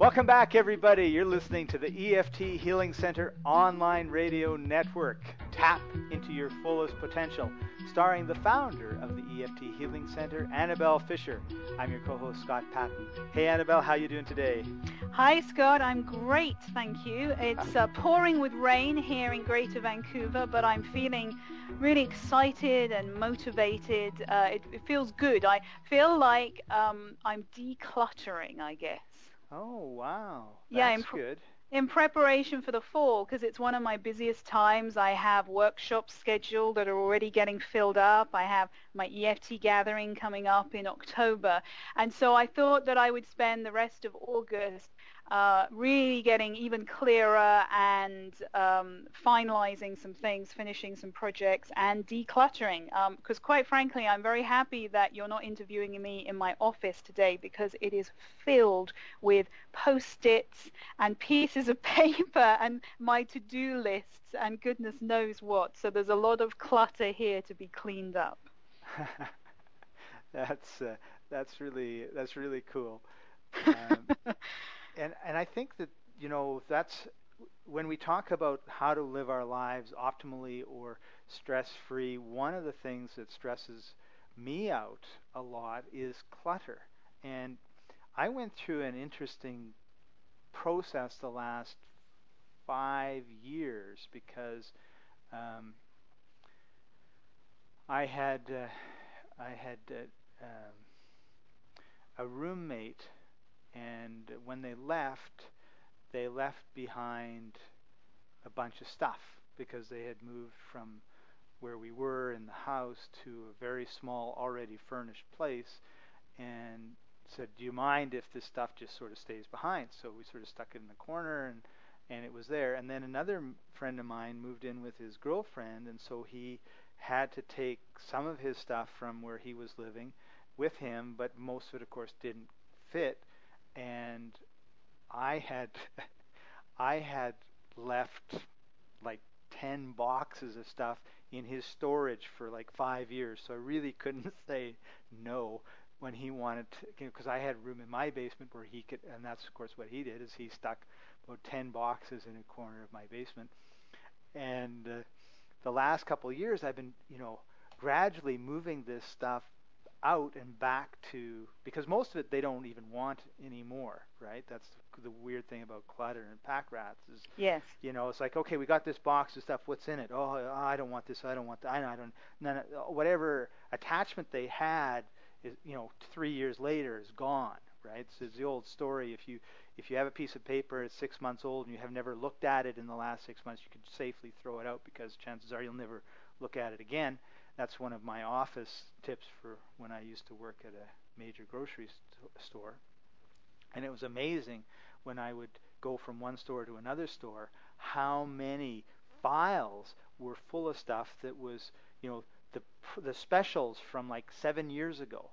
Welcome back, everybody. You're listening to the EFT Healing Center online radio network. Tap into your fullest potential, starring the founder of the EFT Healing Center, Annabelle Fisher. I'm your co-host Scott Patton. Hey, Annabelle, how you doing today? Hi, Scott. I'm great, thank you. It's uh, pouring with rain here in Greater Vancouver, but I'm feeling really excited and motivated. Uh, it, it, feels good. I feel like um, I'm decluttering, I guess. Oh wow, that's yeah, in good. In preparation for the fall, because it's one of my busiest times, I have workshops scheduled that are already getting filled up. I have my EFT gathering coming up in October, and so I thought that I would spend the rest of August uh, really getting even clearer and um, finalizing some things, finishing some projects, and decluttering. Because um, quite frankly, I'm very happy that you're not interviewing me in my office today because it is filled with post-its and pieces of paper and my to-do lists and goodness knows what. So there's a lot of clutter here to be cleaned up. that's uh, that's really that's really cool. Um, and and I think that you know that's when we talk about how to live our lives optimally or stress free. One of the things that stresses me out a lot is clutter, and I went through an interesting process the last five years because um, I had uh, I had uh, um, a roommate and when they left, they left behind a bunch of stuff because they had moved from where we were in the house to a very small, already furnished place, and said, "Do you mind if this stuff just sort of stays behind?" So we sort of stuck it in the corner, and and it was there. And then another friend of mine moved in with his girlfriend, and so he had to take some of his stuff from where he was living with him, but most of it, of course, didn't fit and I had I had left like 10 boxes of stuff in his storage for like 5 years so I really couldn't say no when he wanted to because I had room in my basement where he could and that's of course what he did is he stuck about 10 boxes in a corner of my basement. And uh, the last couple of years I've been you know gradually moving this stuff out and back to because most of it they don't even want anymore, right? That's the weird thing about clutter and pack rats is yes, you know, it's like okay, we got this box of stuff. What's in it? Oh, I don't want this. I don't want that. I don't. None, uh, whatever attachment they had is you know three years later is gone, right? So it's the old story. If you if you have a piece of paper it's six months old and you have never looked at it in the last six months, you could safely throw it out because chances are you'll never look at it again that's one of my office tips for when I used to work at a major grocery st- store. And it was amazing when I would go from one store to another store how many files were full of stuff that was, you know, the the specials from like 7 years ago.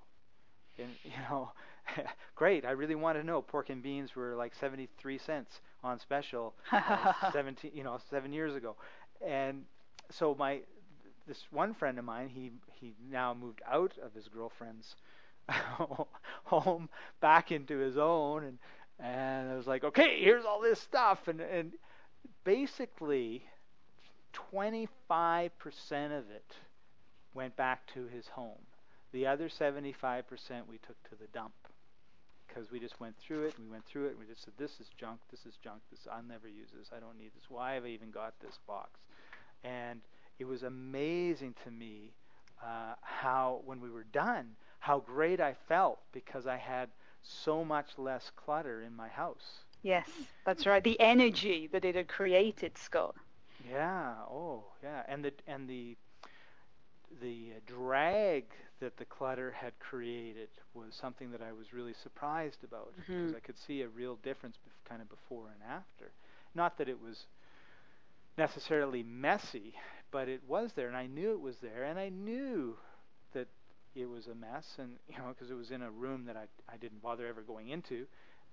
And you know, great. I really want to know pork and beans were like 73 cents on special uh, 17, you know, 7 years ago. And so my this one friend of mine, he he now moved out of his girlfriend's home back into his own, and and I was like, okay, here's all this stuff, and and basically, 25% of it went back to his home. The other 75% we took to the dump because we just went through it and we went through it and we just said this is junk this is junk this I'll never use this I don't need this why have I even got this box and it was amazing to me uh, how, when we were done, how great I felt because I had so much less clutter in my house. Yes, that's right. The energy that it had created, Scott. Yeah. Oh, yeah. And the and the the drag that the clutter had created was something that I was really surprised about mm-hmm. because I could see a real difference, bef- kind of before and after. Not that it was necessarily messy, but it was there, and I knew it was there, and I knew that it was a mess, and you know, because it was in a room that I I didn't bother ever going into,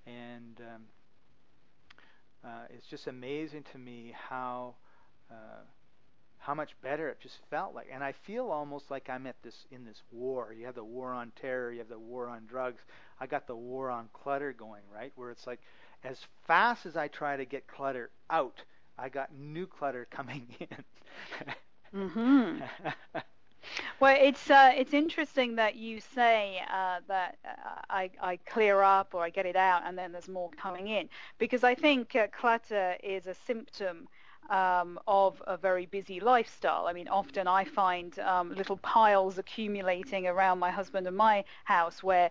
and um, uh, it's just amazing to me how uh, how much better it just felt like. And I feel almost like I'm at this in this war. You have the war on terror, you have the war on drugs. I got the war on clutter going, right? Where it's like as fast as I try to get clutter out, I got new clutter coming in. mhm. Well, it's uh, it's interesting that you say uh, that uh, I, I clear up or I get it out, and then there's more coming in, because I think uh, clutter is a symptom um, of a very busy lifestyle. I mean, often I find um, little piles accumulating around my husband and my house where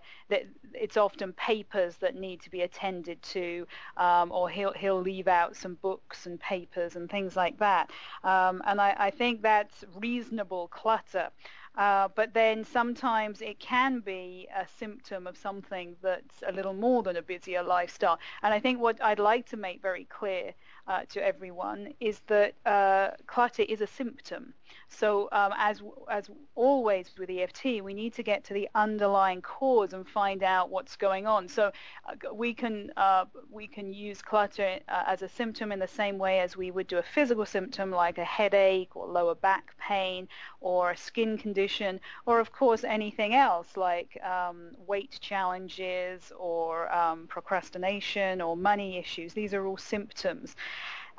it's often papers that need to be attended to, um, or he'll he'll leave out some books and papers and things like that. Um, and I, I think that's reasonable clutter. Uh, but then sometimes it can be a symptom of something that's a little more than a busier lifestyle. And I think what I'd like to make very clear uh, to everyone is that uh, clutter is a symptom. So um, as as always with EFT, we need to get to the underlying cause and find out what's going on. So uh, we can uh, we can use clutter uh, as a symptom in the same way as we would do a physical symptom like a headache or lower back pain or a skin condition, or of course anything else like um, weight challenges or um, procrastination or money issues. These are all symptoms.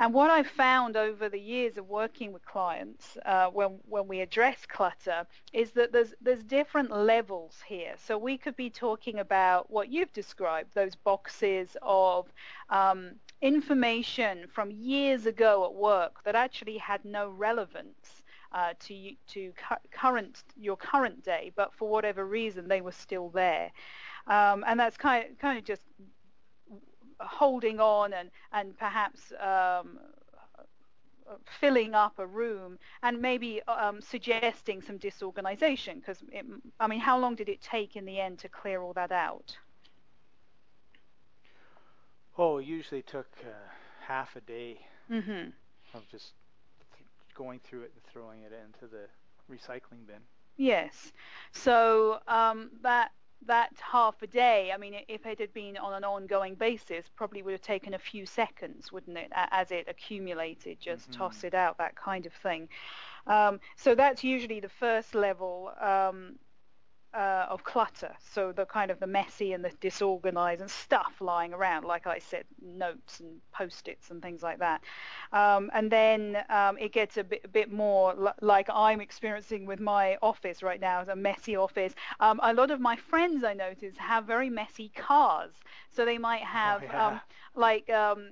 And what I've found over the years of working with clients uh, when, when we address clutter is that there's, there's different levels here. So we could be talking about what you've described, those boxes of um, information from years ago at work that actually had no relevance. Uh, to to cu- current your current day, but for whatever reason they were still there, um, and that's kind of, kind of just holding on and and perhaps um, filling up a room and maybe um, suggesting some disorganization because I mean how long did it take in the end to clear all that out? Oh, it usually took uh, half a day mm-hmm. of just going through it and throwing it into the recycling bin. Yes. So um, that that half a day, I mean, if it had been on an ongoing basis, probably would have taken a few seconds, wouldn't it, as it accumulated, just mm-hmm. toss it out, that kind of thing. Um, so that's usually the first level. Um, uh, of clutter. So the kind of the messy and the disorganized and stuff lying around, like I said, notes and post-its and things like that. Um, and then um, it gets a bit, a bit more l- like I'm experiencing with my office right now, a messy office. Um, a lot of my friends, I notice, have very messy cars. So they might oh, have oh, yeah. Um, like um,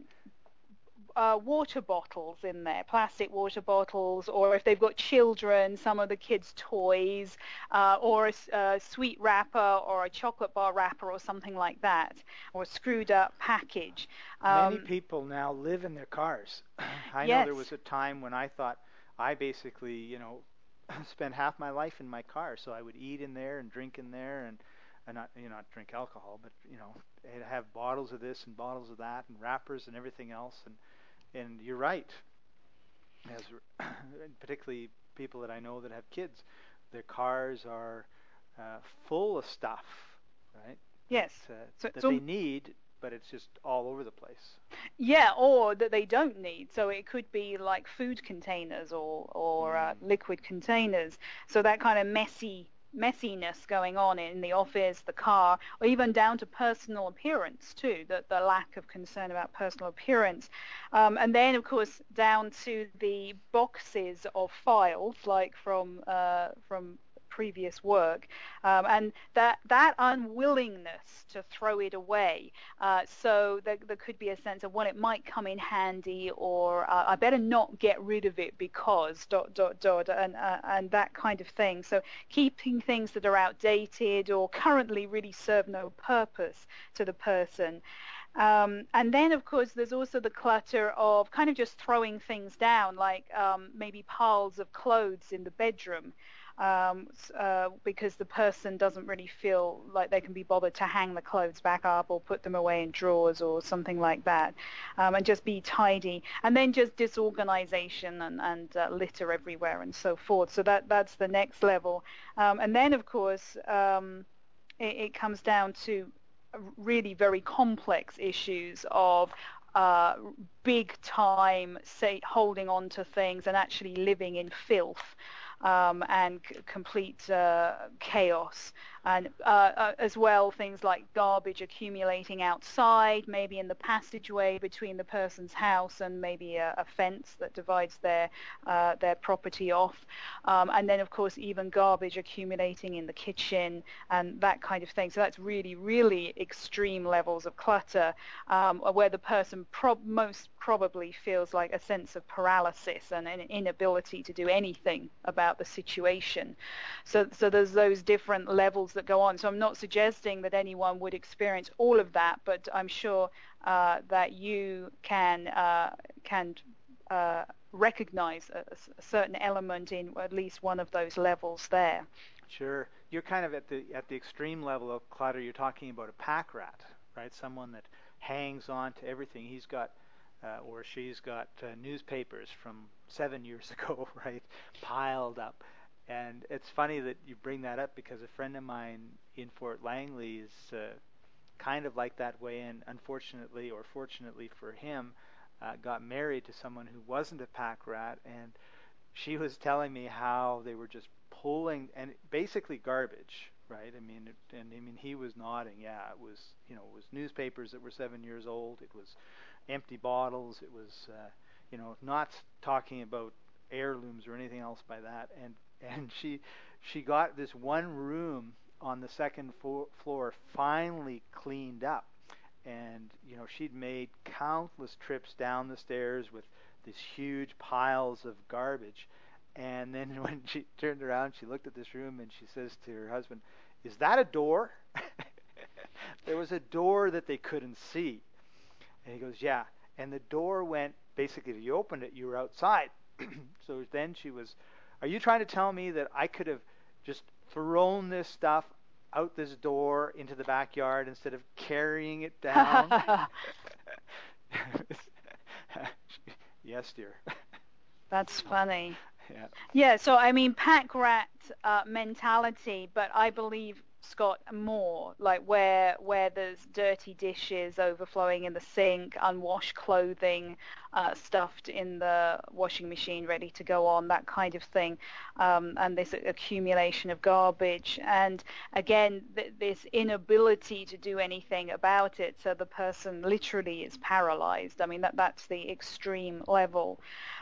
uh, water bottles in there, plastic water bottles, or if they've got children, some of the kids' toys, uh, or a, a, sweet wrapper, or a chocolate bar wrapper, or something like that, or a screwed up package. Um, Many people now live in their cars. I yes. know there was a time when I thought I basically, you know, spent half my life in my car, so I would eat in there and drink in there and and not you know not drink alcohol, but you know have bottles of this and bottles of that and wrappers and everything else and and you're right. As particularly people that I know that have kids, their cars are uh, full of stuff, right? Yes. That, uh, so, that so they need, but it's just all over the place. Yeah, or that they don't need. So it could be like food containers or or uh, mm. uh, liquid containers. So that kind of messy messiness going on in the office, the car, or even down to personal appearance too, the, the lack of concern about personal appearance. Um, and then, of course, down to the boxes of files, like from uh, from previous work, um, and that that unwillingness to throw it away. Uh, so there, there, could be a sense of well, it might come in handy, or uh, I better not get rid of it because dot dot dot, and uh, and that kind of thing. So keeping things that are outdated or currently really serve no purpose to the person. Um, and then, of course, there's also the clutter of kind of just throwing things down, like um, maybe piles of clothes in the bedroom um, uh, because the person doesn't really feel like they can be bothered to hang the clothes back up or put them away in drawers or something like that, um, and just be tidy. And then just disorganization and, and uh, litter everywhere and so forth. So that that's the next level. Um, and then, of course, um, it, it comes down to really very complex issues of uh, big time say, holding on to things and actually living in filth um, and c- complete uh, chaos and uh, uh, as well things like garbage accumulating outside, maybe in the passageway between the person's house and maybe a, a fence that divides their uh, their property off, um, and then of course even garbage accumulating in the kitchen and that kind of thing. So that's really really extreme levels of clutter um, where the person prob- most probably feels like a sense of paralysis and an inability to do anything about the situation. So so there's those different levels that go on. So I'm not suggesting that anyone would experience all of that, but I'm sure uh, that you can uh, can uh, recognize a, a, certain element in at least one of those levels there. Sure, you're kind of at the at the extreme level of clutter. You're talking about a pack rat, right? Someone that hangs on to everything. He's got uh, or she's got uh, newspapers from seven years ago, right, piled up. And it's funny that you bring that up because a friend of mine in Fort Langley is uh, kind of like that way, and unfortunately or fortunately for him, uh, got married to someone who wasn't a pack rat, and she was telling me how they were just pulling and basically garbage, right? I mean, it, and I mean he was nodding. Yeah, it was you know it was newspapers that were seven years old. It was empty bottles. It was uh, you know not talking about heirlooms or anything else by that, and and she she got this one room on the second floor finally cleaned up. And you know she'd made countless trips down the stairs with these huge piles of garbage. And then when she turned around she looked at this room and she says to her husband is that a door? There was a door that they couldn't see. And he goes yeah. And the door went basically if you opened it you were outside. So then she was are you trying to tell me that I could have just thrown this stuff out this door into the backyard instead of carrying it down? yes, dear. That's funny. Yeah. Yeah. So I mean, pack rat uh, mentality, but I believe Scott more like where where there's dirty dishes overflowing in the sink, unwashed clothing uh, stuffed in the washing machine, ready to go on, that kind of thing, um, and this accumulation of garbage, and again th- this inability to do anything about it, so the person literally is paralyzed. I mean that that's the extreme level.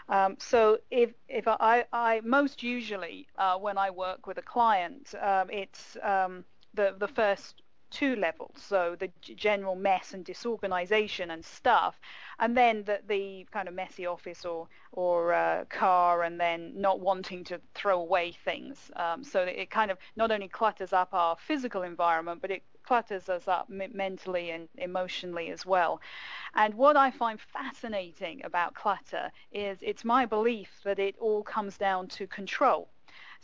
Um, so if if I, I most usually uh, when I work with a client, um, it's um, the the first two levels, so the general mess and disorganization and stuff, and then the, the kind of messy office or or uh, car, and then not wanting to throw away things. Um, so it kind of not only clutters up our physical environment, but it clutters us up mentally and emotionally as well. And what I find fascinating about clutter is it's my belief that it all comes down to control.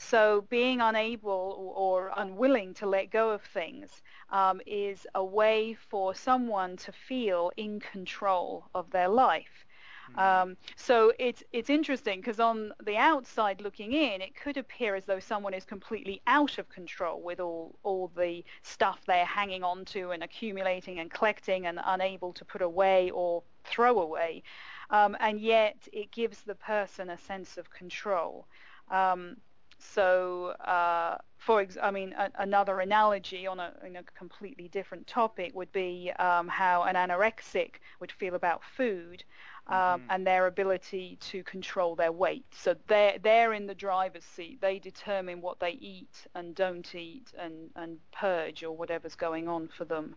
So being unable or unwilling to let go of things um, is a way for someone to feel in control of their life. Hmm. Um, so it's it's interesting because on the outside looking in, it could appear as though someone is completely out of control with all all the stuff they're hanging on to and accumulating and collecting and unable to put away or throw away, um, and yet it gives the person a sense of control. Um, so, uh, for ex- I mean, a- another analogy on a, a, completely different topic would be um, how an anorexic would feel about food um, mm-hmm. and their ability to control their weight. So they're they're in the driver's seat. They determine what they eat and don't eat and and purge or whatever's going on for them.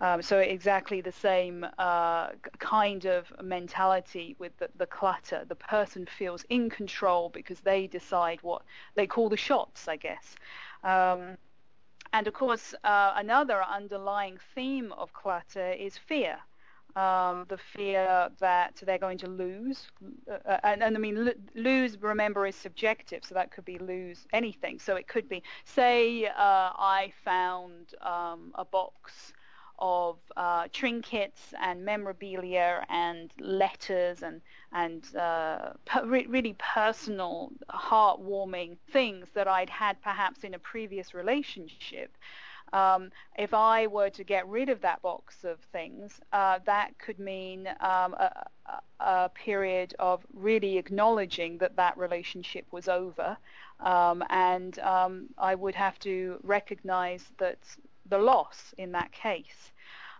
Um, so exactly the same uh, kind of mentality with the, the, clutter. The person feels in control because they decide what they call the shots, I guess. Um, and of course, uh, another underlying theme of clutter is fear. Um, the fear that they're going to lose, uh, and, and, I mean lo- lose. Remember, is subjective, so that could be lose anything. So it could be, say, uh, I found um, a box of uh, trinkets and memorabilia and letters and and uh, per- really personal, heartwarming things that I'd had perhaps in a previous relationship. Um, if I were to get rid of that box of things, uh, that could mean um, a, a, period of really acknowledging that that relationship was over, um, and um, I would have to recognize that the loss in that case.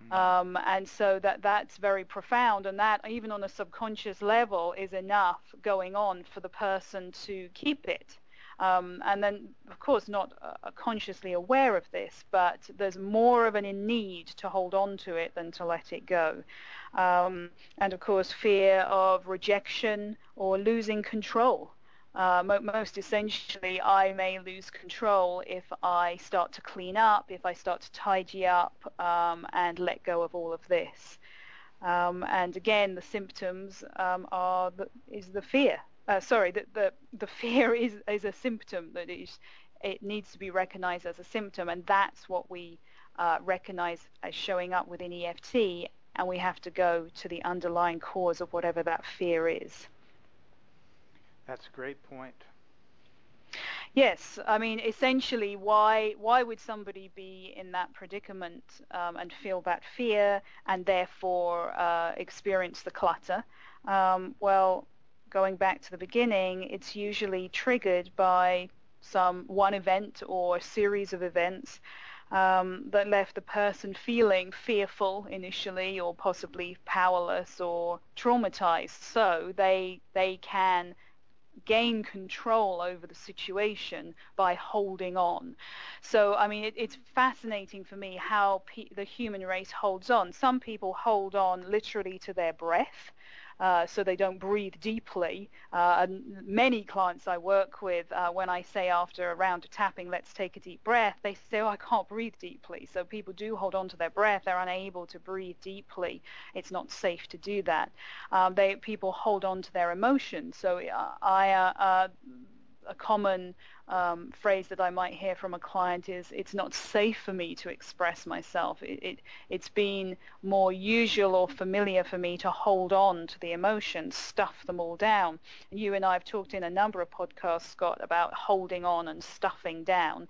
Mm. Um, and so that that's very profound, and that even on a subconscious level is enough going on for the person to keep it. Um, and then, of course, not uh, consciously aware of this, but there's more of an in need to hold on to it than to let it go. Um, and of course, fear of rejection or losing control. Uh, most essentially, I may lose control if I start to clean up, if I start to tidy up um, and let go of all of this. Um, and again, the symptoms um, are the, is the fear uh, sorry, the, the, the fear is, is a symptom that is, it needs to be recognized as a symptom, and that's what we uh, recognize as showing up within EFT, and we have to go to the underlying cause of whatever that fear is. That's a great point. Yes, I mean, essentially, why why would somebody be in that predicament um, and feel that fear and therefore uh, experience the clutter? Um, well, going back to the beginning, it's usually triggered by some one event or a series of events um, that left the person feeling fearful initially or possibly powerless or traumatized. So they they can gain control over the situation by holding on. So, I mean, it, it's fascinating for me how pe- the human race holds on. Some people hold on literally to their breath. Uh, so they don't breathe deeply. Uh, many clients I work with, uh, when I say after a round of tapping, let's take a deep breath, they say, oh, I can't breathe deeply. So people do hold on to their breath. They're unable to breathe deeply. It's not safe to do that. Um, they people hold on to their emotions. So uh, I uh, a common um, phrase that I might hear from a client is, "It's not safe for me to express myself. It, it, it's been more usual or familiar for me to hold on to the emotions, stuff them all down." And you and I have talked in a number of podcasts, Scott, about holding on and stuffing down.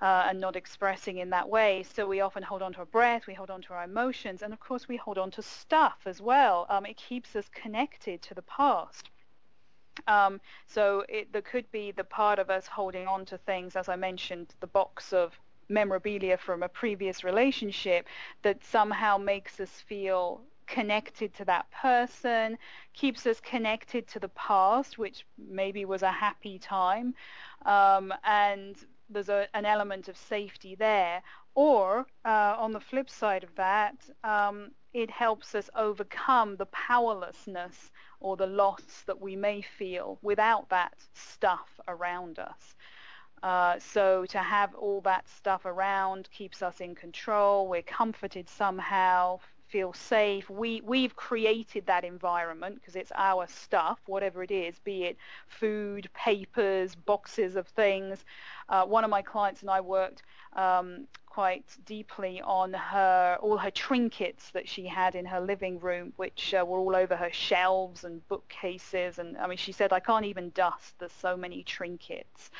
Uh, and not expressing in that way. So we often hold on to our breath, we hold on to our emotions, and of course we hold on to stuff as well. Um, it keeps us connected to the past. Um, so it, there could be the part of us holding on to things, as I mentioned, the box of memorabilia from a previous relationship that somehow makes us feel connected to that person, keeps us connected to the past, which maybe was a happy time, um, and there's a, an element of safety there. Or uh, on the flip side of that, um, it helps us overcome the powerlessness or the loss that we may feel without that stuff around us. Uh, so to have all that stuff around keeps us in control. We're comforted somehow, feel safe. We we've created that environment because it's our stuff, whatever it is, be it food, papers, boxes of things. Uh, one of my clients and I worked um, quite deeply on her all her trinkets that she had in her living room, which uh, were all over her shelves and bookcases. And I mean, she said, "I can't even dust. There's so many trinkets."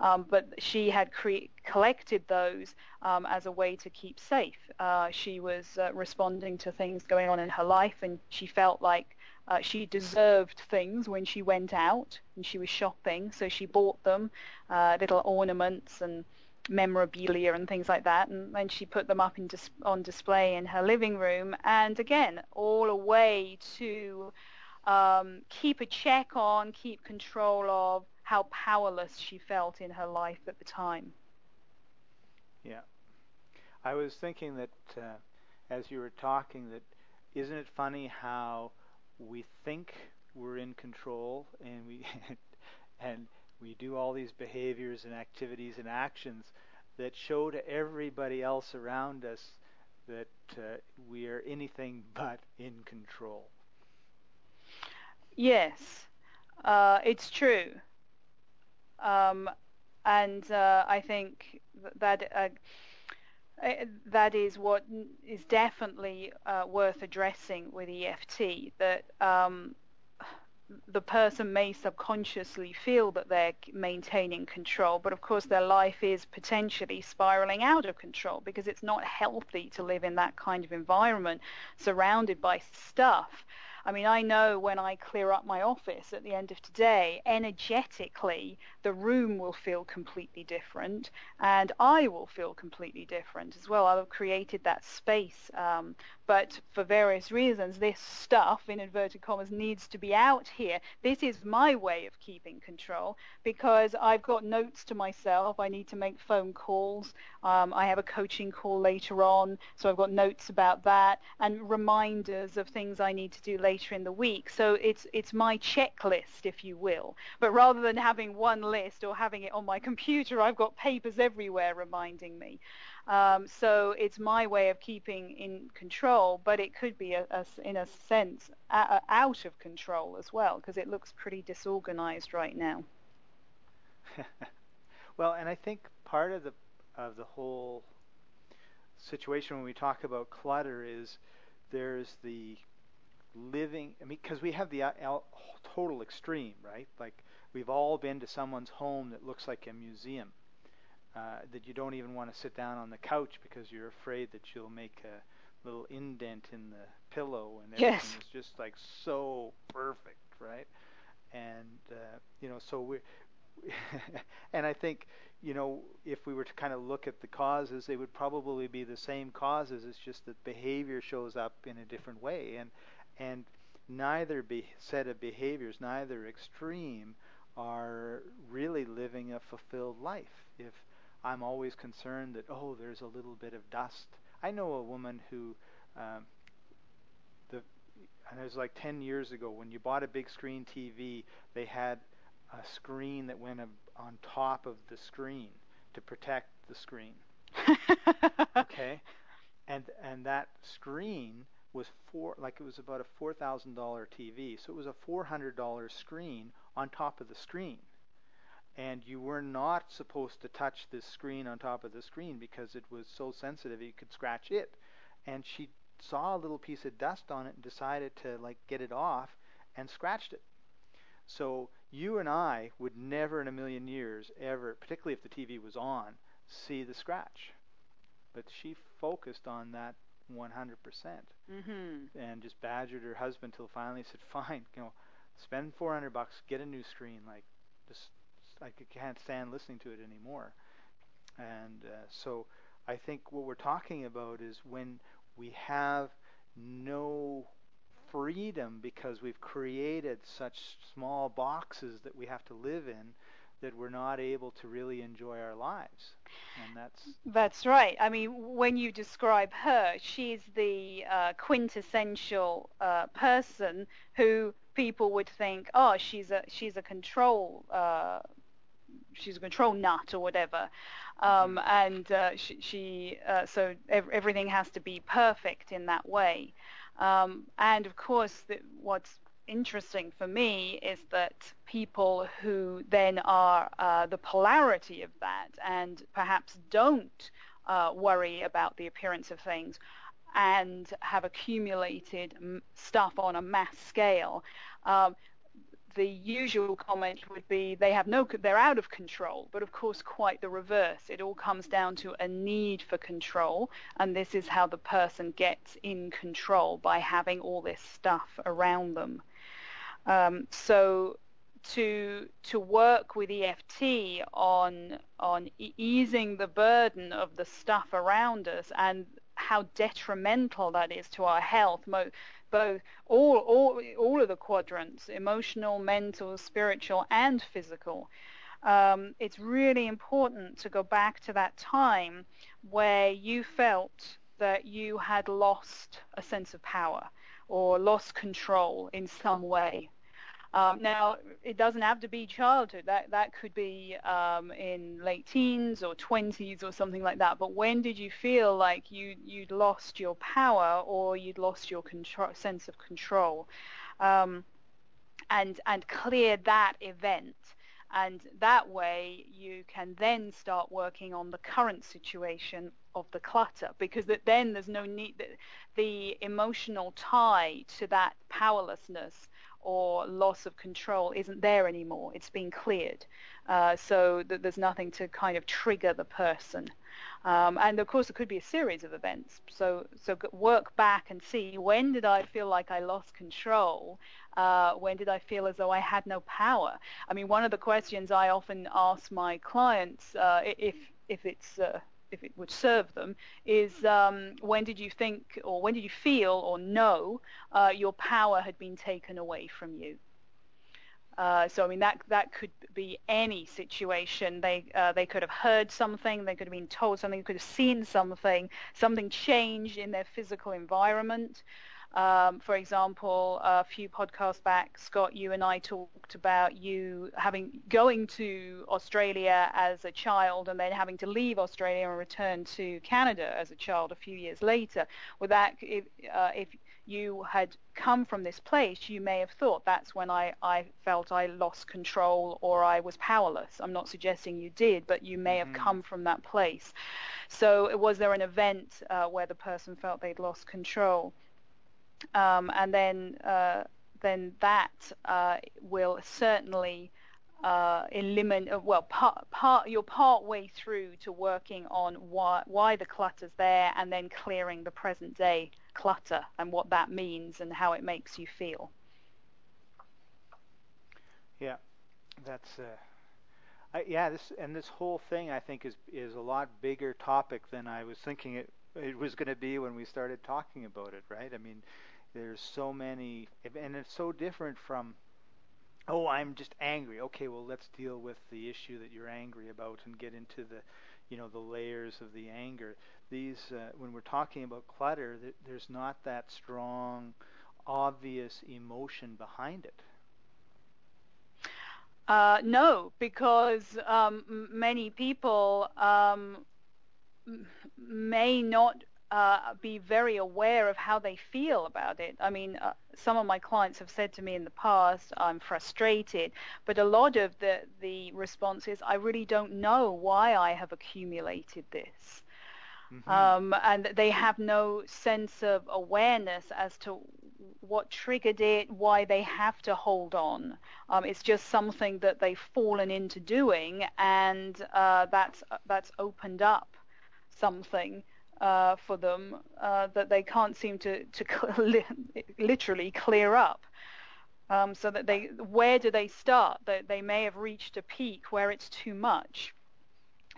Um, but she had cre- collected those um, as a way to keep safe. Uh, she was uh, responding to things going on in her life, and she felt like uh, she deserved things when she went out and she was shopping, so she bought them, uh, little ornaments and memorabilia and things like that, and then she put them up dis- on display in her living room. And again, all a way to um, keep a check on, keep control of how powerless she felt in her life at the time. Yeah, I was thinking that uh, as you were talking, that isn't it funny how we think we're in control and we and we do all these behaviors and activities and actions that show to everybody else around us that uh, we are anything but in control. Yes, uh, it's true. Um, and uh, I think that uh, that is what is definitely uh, worth addressing with EFT. That um, the person may subconsciously feel that they're maintaining control, but of course their life is potentially spiraling out of control because it's not healthy to live in that kind of environment surrounded by stuff. I mean, I know when I clear up my office at the end of today, energetically, the room will feel completely different and I will feel completely different as well. Have created that space. Um, but for various reasons, this stuff, in inverted commas, needs to be out here. This is my way of keeping control because I've got notes to myself. I need to make phone calls. Um, I have a coaching call later on, so I've got notes about that and reminders of things I need to do later in the week. So it's it's my checklist, if you will. But rather than having one list or having it on my computer, I've got papers everywhere reminding me. Um, so it's my way of keeping in control, but it could be, a, a, in a sense, a, out of control as well, because it looks pretty disorganized right now. well, and I think part of the of the whole situation when we talk about clutter is there's the living. I mean, because we have the uh, total extreme, right? Like we've all been to someone's home that looks like a museum uh, that you don't even want to sit down on the couch because you're afraid that you'll make a little indent in the pillow and everything yes. is just like so perfect, right? And uh, you know, so we and I think you know if we were to kind of look at the causes, they would probably be the same causes. It's just that behavior shows up in a different way, and and neither be, set of behaviors, neither extreme, are really living a fulfilled life. If I'm always concerned that oh, there's a little bit of dust. I know a woman who, um, the, and it was like 10 years ago when you bought a big screen TV, they had a screen that went on top of the screen to protect the screen. okay, and and that screen was four like it was about a four thousand dollar TV, so it was a four hundred dollar screen on top of the screen. And you were not supposed to touch this screen on top of the screen because it was so sensitive you could scratch it. And she saw a little piece of dust on it and decided to like get it off and scratched it. So you and I would never in a million years ever particularly if the TV was on see the scratch. But she focused on that 100% mm-hmm. and just badgered her husband till finally said fine you know spend 400 bucks get a new screen like just I can't stand listening to it anymore. And uh, so I think what we're talking about is when we have no freedom because we've created such small boxes that we have to live in that we're not able to really enjoy our lives and that's that's right i mean when you describe her she's the uh, quintessential uh, person who people would think oh she's a she's a control uh, she's a control nut or whatever. Um, mm-hmm. and uh, she, she uh, so ev- everything has to be perfect in that way. Um, and of course, the, what's interesting for me is that people who then are uh, the polarity of that and perhaps don't uh, worry about the appearance of things and have accumulated m- stuff on a mass scale um, the usual comment would be they have no, they're out of control, but of course quite the reverse. It all comes down to a need for control, and this is how the person gets in control by having all this stuff around them. Um, so to to work with EFT on on easing the burden of the stuff around us and how detrimental that is to our health both all all all of the quadrants emotional mental spiritual and physical um, it's really important to go back to that time where you felt that you had lost a sense of power or lost control in some way um, now, it doesn't have to be childhood. That that could be um, in late teens or 20s or something like that. But when did you feel like you you'd lost your power or you'd lost your control, sense of control? Um, and and clear that event. And that way you can then start working on the current situation of the clutter because that then there's no need the emotional tie to that powerlessness or loss of control isn't there anymore. It's been cleared. Uh, so there's nothing to kind of trigger the person. Um, and of course, it could be a series of events. So, so work back and see when did I feel like I lost control? Uh, when did I feel as though I had no power? I mean, one of the questions I often ask my clients, uh, if if it's uh, if it would serve them, is um, when did you think or when did you feel or know uh, your power had been taken away from you? Uh, so I mean that that could be any situation. They uh, they could have heard something, they could have been told something, they could have seen something, something changed in their physical environment. Um, for example, a few podcasts back, Scott, you and I talked about you having going to Australia as a child and then having to leave Australia and return to Canada as a child a few years later. With that, if, uh, if you had come from this place, you may have thought that's when I, I felt I lost control or I was powerless. I'm not suggesting you did, but you may mm-hmm. have come from that place. So was there an event uh, where the person felt they'd lost control? Um, and then uh, then that uh, will certainly uh, eliminate. Uh, well, part, part you're part way through to working on why why the clutter's there, and then clearing the present day clutter and what that means and how it makes you feel. Yeah, that's. Uh, I, yeah, this and this whole thing I think is is a lot bigger topic than I was thinking it it was going to be when we started talking about it, right? I mean, there's so many, and it's so different from oh, I'm just angry. Okay, well, let's deal with the issue that you're angry about and get into the, you know, the layers of the anger. These, uh, when we're talking about clutter, th- there's not that strong, obvious emotion behind it. Uh, no, because um, many people um, may not uh, be very aware of how they feel about it. I mean, uh, some of my clients have said to me in the past, I'm frustrated, but a lot of the, the response is, I really don't know why I have accumulated this. Mm-hmm. Um, and they have no sense of awareness as to what triggered it, why they have to hold on. Um, it's just something that they've fallen into doing, and uh, that's that's opened up something uh, for them uh, that they can't seem to, to literally clear up. Um, so that they, where do they start? They, they may have reached a peak where it's too much.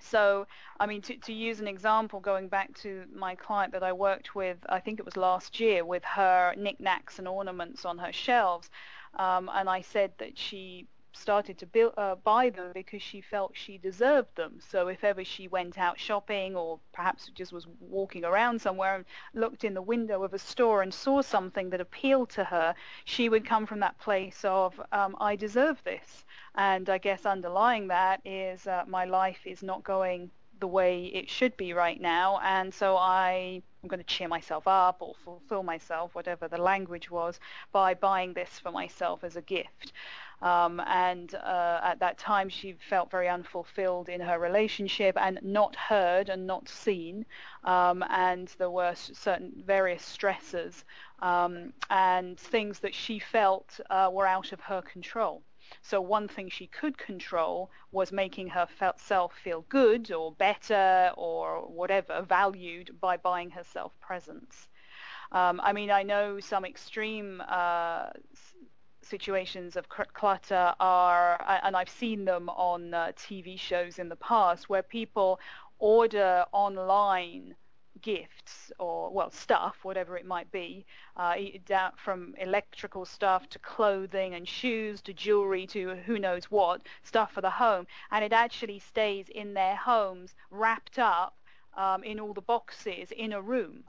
So, I mean, to, to use an example, going back to my client that I worked with, I think it was last year, with her knickknacks and ornaments on her shelves, um, and I said that she started to build, uh, buy them because she felt she deserved them. So if ever she went out shopping or perhaps just was walking around somewhere and looked in the window of a store and saw something that appealed to her, she would come from that place of, um, I deserve this. And I guess underlying that is uh, my life is not going the way it should be right now, and so I am going to cheer myself up or fulfill myself, whatever the language was, by buying this for myself as a gift. Um, and uh, at that time, she felt very unfulfilled in her relationship and not heard and not seen. Um, and there were certain various stresses um, and things that she felt uh, were out of her control. So one thing she could control was making herself feel good or better or whatever, valued by buying herself presents. Um, I mean, I know some extreme uh, situations of clutter are, and I've seen them on uh, TV shows in the past, where people order online gifts or well stuff whatever it might be uh, from electrical stuff to clothing and shoes to jewelry to who knows what stuff for the home. And it actually stays in their homes wrapped up um, in all the boxes in a room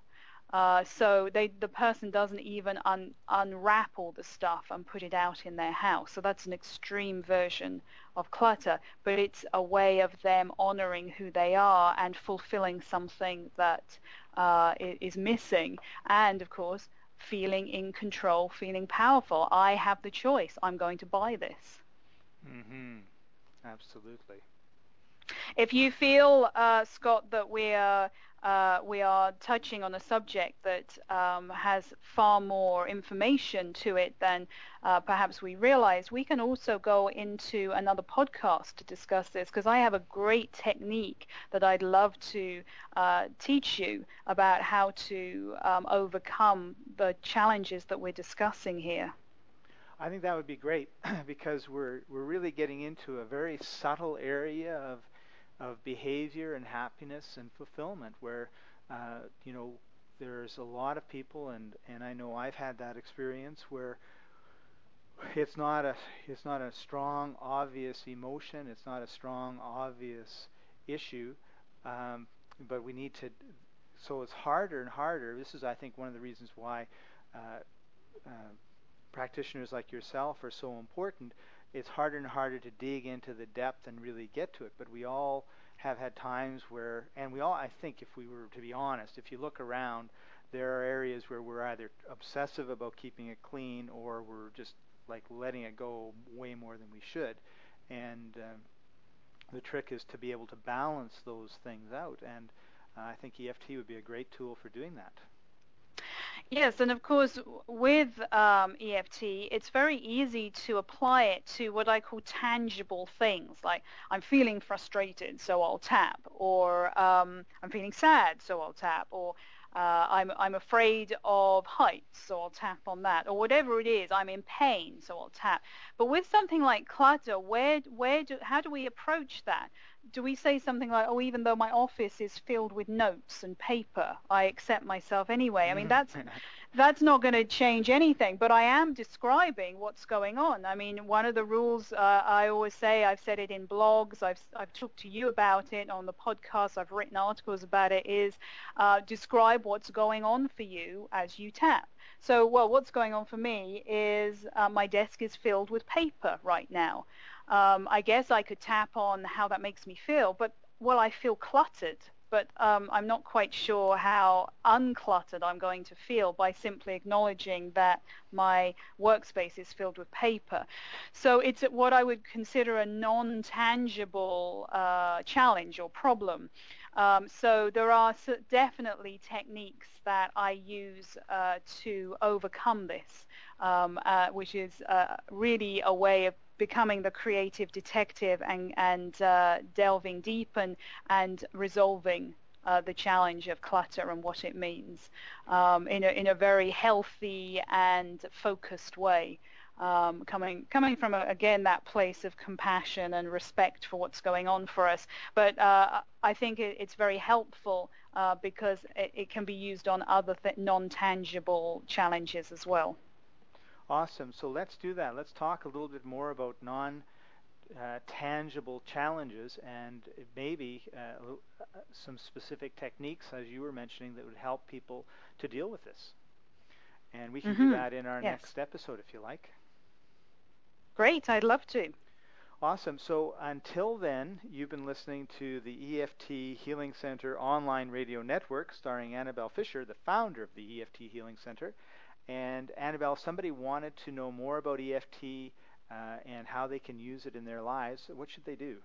uh, so they, the person doesn't even un, unwrap all the stuff and put it out in their house. So that's an extreme version of clutter, but it's a way of them honoring who they are and fulfilling something that uh, is missing. And of course, feeling in control, feeling powerful. I have the choice. I'm going to buy this. Mm-hmm. Absolutely. If you feel, uh, Scott, that we're uh, we are touching on a subject that um, has far more information to it than uh, perhaps we realize, we can also go into another podcast to discuss this because I have a great technique that I'd love to uh, teach you about how to um, overcome the challenges that we're discussing here. I think that would be great because we're we're really getting into a very subtle area of of behavior and happiness and fulfillment where uh, you know there's a lot of people and and I know I've had that experience where it's not a it's not a strong obvious emotion it's not a strong obvious issue um, but we need to so it's harder and harder. This is I think one of the reasons why uh, uh, practitioners like yourself are so important it's harder and harder to dig into the depth and really get to it. But we all have had times where, and we all, I think, if we were to be honest, if you look around, there are areas where we're either obsessive about keeping it clean or we're just like letting it go way more than we should. And um, the trick is to be able to balance those things out. And uh, I think EFT would be a great tool for doing that. Yes, and of course, with um, EFT, it's very easy to apply it to what I call tangible things, like I'm feeling frustrated, so I'll tap, or um, I'm feeling sad, so I'll tap, or uh, I'm, I'm afraid of heights, so I'll tap on that, or whatever it is. I'm in pain, so I'll tap. But with something like clutter, where, where do, how do we approach that? Do we say something like, "Oh, even though my office is filled with notes and paper, I accept myself anyway"? I mean, that's that's not going to change anything. But I am describing what's going on. I mean, one of the rules uh, I always say, I've said it in blogs, I've I've talked to you about it on the podcast, I've written articles about it. Is uh, describe what's going on for you as you tap. So, well, what's going on for me is uh, my desk is filled with paper right now. Um, I guess I could tap on how that makes me feel, but well, I feel cluttered, but um, I'm not quite sure how uncluttered I'm going to feel by simply acknowledging that my workspace is filled with paper. So it's what I would consider a non-tangible uh, challenge or problem. Um, so there are definitely techniques that I use uh, to overcome this, um, uh, which is uh, really a way of becoming the creative detective and, and uh, delving deep and, and resolving uh, the challenge of clutter and what it means um, in, a, in a very healthy and focused way. Um, coming coming from a, again that place of compassion and respect for what's going on for us. But uh, I think it, it's very helpful uh, because it, it, can be used on other th- non-tangible challenges as well. Awesome. So let's do that. Let's talk a little bit more about non uh, tangible challenges and maybe uh, uh, some specific techniques, as you were mentioning, that would help people to deal with this. And we can mm-hmm. do that in our yes. next episode if you like. Great, I'd love to. Awesome. So until then, you've been listening to the EFT Healing Center online radio network starring Annabelle Fisher, the founder of the EFT Healing Center. And Annabelle, somebody wanted to know more about EFT uh, and how they can use it in their lives. What should they do?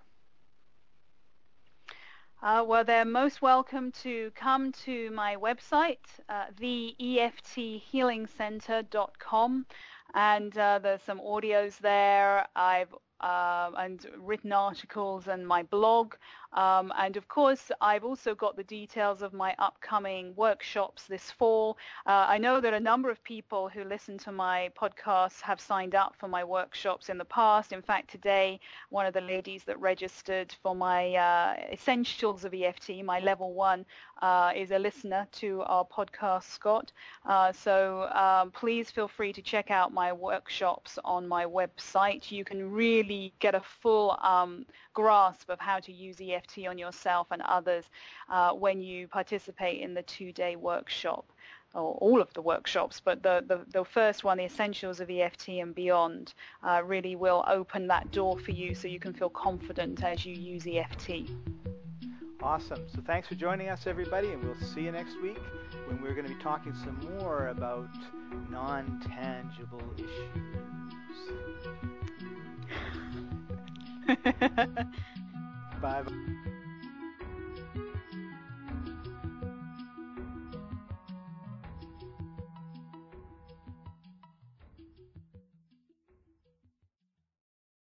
Uh, well, they're most welcome to come to my website, uh, theefthealingcenter.com, and uh, there's some audios there. I've uh, and written articles and my blog. Um, and of course, I've also got the details of my upcoming workshops this fall. Uh, I know that a number of people who listen to my podcasts have signed up for my workshops in the past. In fact, today, one of the ladies that registered for my uh, Essentials of EFT, my level one, uh, is a listener to our podcast, Scott. Uh, so um, please feel free to check out my workshops on my website. You can really get a full um, grasp of how to use EFT on yourself and others uh, when you participate in the two-day workshop or all of the workshops, but the, the, the, first one, the essentials of EFT and beyond, uh, really will open that door for you so you can feel confident as you use EFT. Awesome. So thanks for joining us, everybody, and we'll see you next week when we're going to be talking some more about non-tangible issues. Bye.